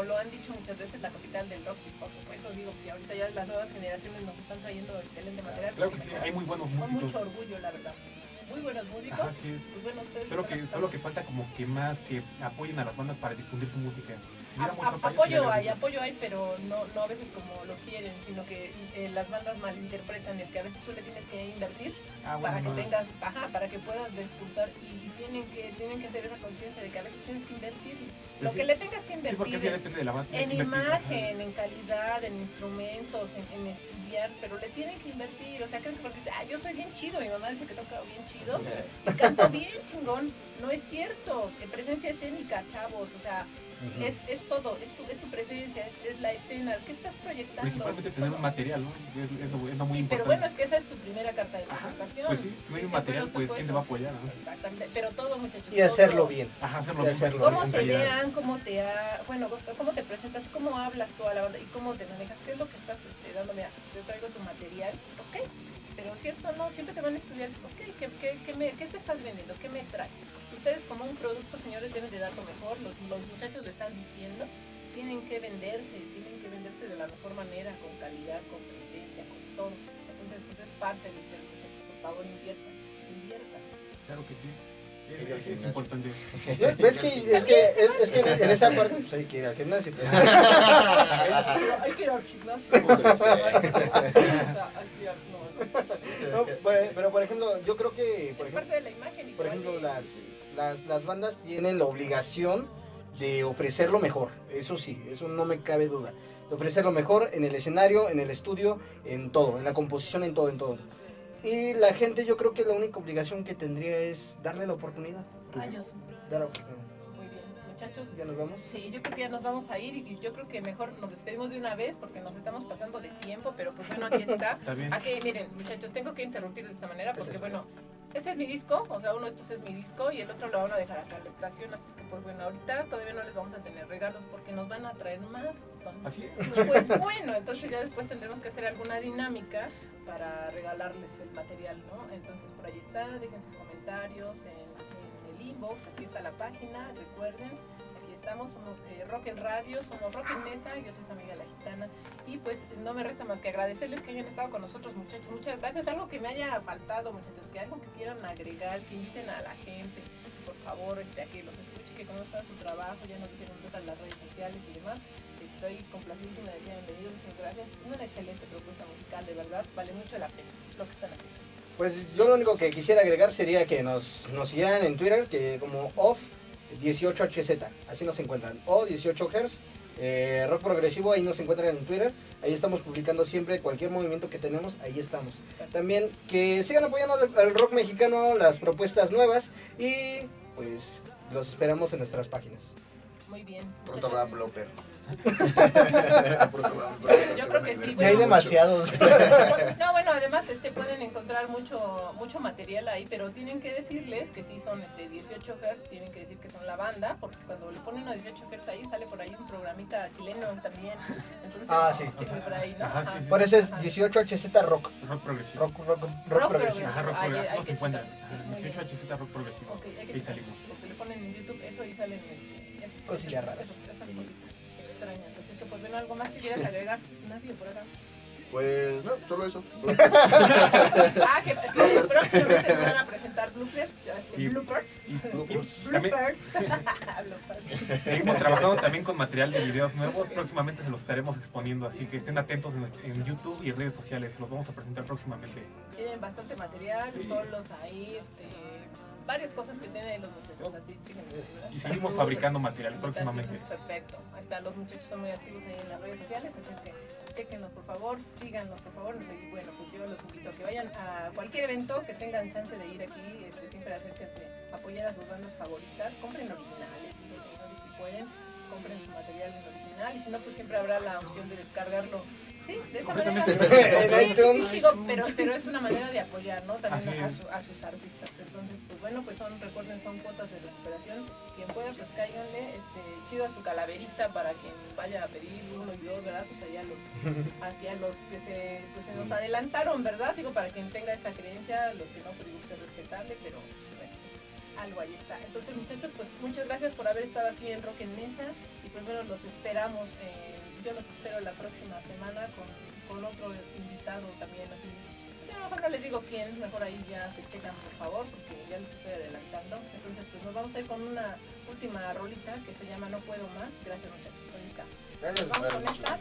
Así como lo han dicho muchas veces, la capital del rock, y por supuesto, digo, si ahorita ya las nuevas generaciones nos están trayendo excelente material. Claro que sí, hay muy buenos Con músicos. mucho orgullo, la verdad. Muy buenos músicos. Ajá, sí es. Pues que, solo que falta como que más que apoyen a las bandas para difundir su música. A- a- apoyo, hay, apoyo hay, pero no, no a veces como lo quieren, sino que eh, las bandas malinterpretan el que a veces tú le tienes que invertir Ah, para que tengas, ajá, para que puedas despuntar y, tienen que tienen que hacer esa conciencia de que a veces tienes que invertir. Lo Pues sí. que le tengas que invertir en- de la invertir, imagen, en calidad, en instrumentos, en, en estudiar, pero le tienen que invertir, o sea, que porque dice, ah, yo soy bien chido, mi mamá dice que toca bien chido, y canto bien chingón, no es cierto, presencia escénica, chavos, o sea, es, es todo, es tu, es tu presencia, es, es la escena, ¿qué estás proyectando? Principalmente tener Todo. un material, ¿no? Es, es lo, es lo muy Sí, pero importante. bueno, es que esa es tu primera carta de Ajá, presentación. Pues sí, si no hay un material, pero pues ¿quién te va a apoyar? no? Exactamente, pero todo, muchachos. Y hacerlo todo. bien. Ajá, hacerlo Y bien. hacerlo pues, Cómo te calidad. vean, cómo te ha, bueno, cómo te presentas, cómo hablas tú a la banda y cómo te manejas, qué es lo que estás este, dando. Mira, yo traigo tu material, ok, pero cierto, no, siempre te van a estudiar, ok, ¿qué, qué, qué, me- qué te estás vendiendo? ¿Qué me traes? Ustedes como un producto, señores, deben de dar lo mejor, los, los muchachos lo están diciendo, tienen que venderse, tienen que venderse de la mejor manera, con calidad, con presencia, con todo. Entonces, pues es parte de ustedes, muchachos, por favor, inviertan, inviertan. Claro que sí. Es, importante. ¿Ves que, es que, es, es que en esa parte pues, hay que ir al gimnasio. pero- Hay que ir al gimnasio. No, pues, pero por ejemplo, yo creo que, por Es ejemplo, parte de la imagen. y por ejemplo las, las, las bandas tienen la obligación de ofrecer lo mejor. Eso sí, eso no me cabe duda. De ofrecer lo mejor en el escenario, en el estudio, en todo, en la composición, en todo, en todo. Y la gente yo creo que la única obligación que tendría es darle la oportunidad. Rayos. Dar la oportunidad. Muy bien, muchachos. ¿Ya nos vamos? Sí, yo creo que ya nos vamos a ir y yo creo que mejor nos despedimos de una vez porque nos estamos pasando de tiempo, pero pues bueno, aquí está. Está bien. Aquí, miren, muchachos, tengo que interrumpir de esta manera porque, Ese es bueno, ese es mi disco, o sea, uno de estos es mi disco y el otro lo van a dejar acá en la estación, así es que, pues bueno, ahorita todavía no les vamos a tener regalos porque nos van a traer más. Así Entonces, pues bueno, entonces ya después tendremos que hacer alguna dinámica para regalarles el material, ¿no? Entonces por ahí está, dejen sus comentarios en, en el inbox, aquí está la página, recuerden, estamos, somos eh, Rock en Radio, somos Rock en Mesa, yo soy su amiga La Gitana, y pues no me resta más que agradecerles que hayan estado con nosotros muchachos, muchas gracias, algo que me haya faltado muchachos, que algo que quieran agregar, que inviten a la gente, por favor, este, a que los escuche, que conozcan su trabajo, ya nos dijeron en las redes sociales y demás, estoy complacidísima de que hayan venido, muchas gracias, una excelente propuesta musical, de verdad, vale mucho la pena lo que están haciendo. Pues yo lo único que quisiera agregar sería que nos, nos siguieran en Twitter, que como off 18HZ, así nos encuentran, o 18Hz, eh, rock progresivo, ahí nos encuentran en Twitter, ahí estamos publicando siempre cualquier movimiento que tenemos, ahí estamos. También que sigan apoyando al, rock mexicano, las propuestas nuevas y pues los esperamos en nuestras páginas. Muy bien. Pronto muchachos. habrá bloopers. Pronto habrá bloopers, Yo creo que sí, divertir Y hay demasiados. No, bueno, encontrar mucho mucho material ahí, pero tienen que decirles que sí son este 18 Hz, tienen que decir que son la banda, porque cuando le ponen a 18 Hz ahí sale por ahí un programita chileno también. Entonces, Ah, sí. por ahí, ¿no? Ajá, sí, sí. Por eso es Ajá. 18HZ rock, Rock progresivo. rock, rock, rock, Rock progresivo. Ajá, rock Ahí- progresivo. hay Así que se encuentra. checar. Sí, muy 18 bien. HZ rock progresivo. Ok, hay que Ahí checar, salimos. Porque le ponen en YouTube eso y salen este, esos Cosillas raras. esos- esas cositas extrañas. Así que pues bueno, algo más que quieras agregar, Nadie por acá. Pues no, solo eso. Ah, que, próximamente se van a presentar bloopers, este, Y- bloopers. Y, y Bloopers. Bloopers. seguimos trabajando también con material de videos nuevos. Próximamente se los estaremos exponiendo, así que estén atentos en, en YouTube y redes sociales. Los vamos a presentar próximamente. Tienen bastante material, Sí. solos ahí, este, varias cosas que tienen los muchachos. Y seguimos fabricando material próximamente. Perfecto. Ahí están, los muchachos son muy activos ahí en las redes sociales, así es que chequenlos por favor, síganos por favor. Y bueno, pues yo los invito a que vayan a cualquier evento que tengan chance de ir aquí, siempre acérquense a apoyar a sus bandas favoritas, compren originales, si pueden, compren su material en original, y si no, pues siempre habrá la opción de descargarlo. Sí, de esa manera. Completamente. En Sí, sí, iTunes. sí, digo, pero, pero es una manera de apoyar, ¿no? También a, su- a sus artistas. Entonces, pues bueno, pues son, recuerden, son cuotas de recuperación. Quien pueda, pues cáiganle, este, chido a su calaverita para quien vaya a pedir uno y dos, ¿verdad? Pues allá los, hacia los que se, pues, se nos adelantaron, ¿verdad? Digo, para quien tenga esa creencia, los que no, pues digo que es respetable, pero bueno, algo ahí está. Entonces, muchachos, pues muchas gracias por haber estado aquí en Rock en Mesa. Y pues bueno, los esperamos, eh, yo los espero la próxima semana con, con otro invitado también así. Yo a lo mejor no les digo quién, mejor ahí ya se checan por favor, porque ya les estoy adelantando. Entonces pues nos vamos a ir con una última rolita que se llama No Puedo Más. Gracias muchachos. Gracias, Vamos con esta.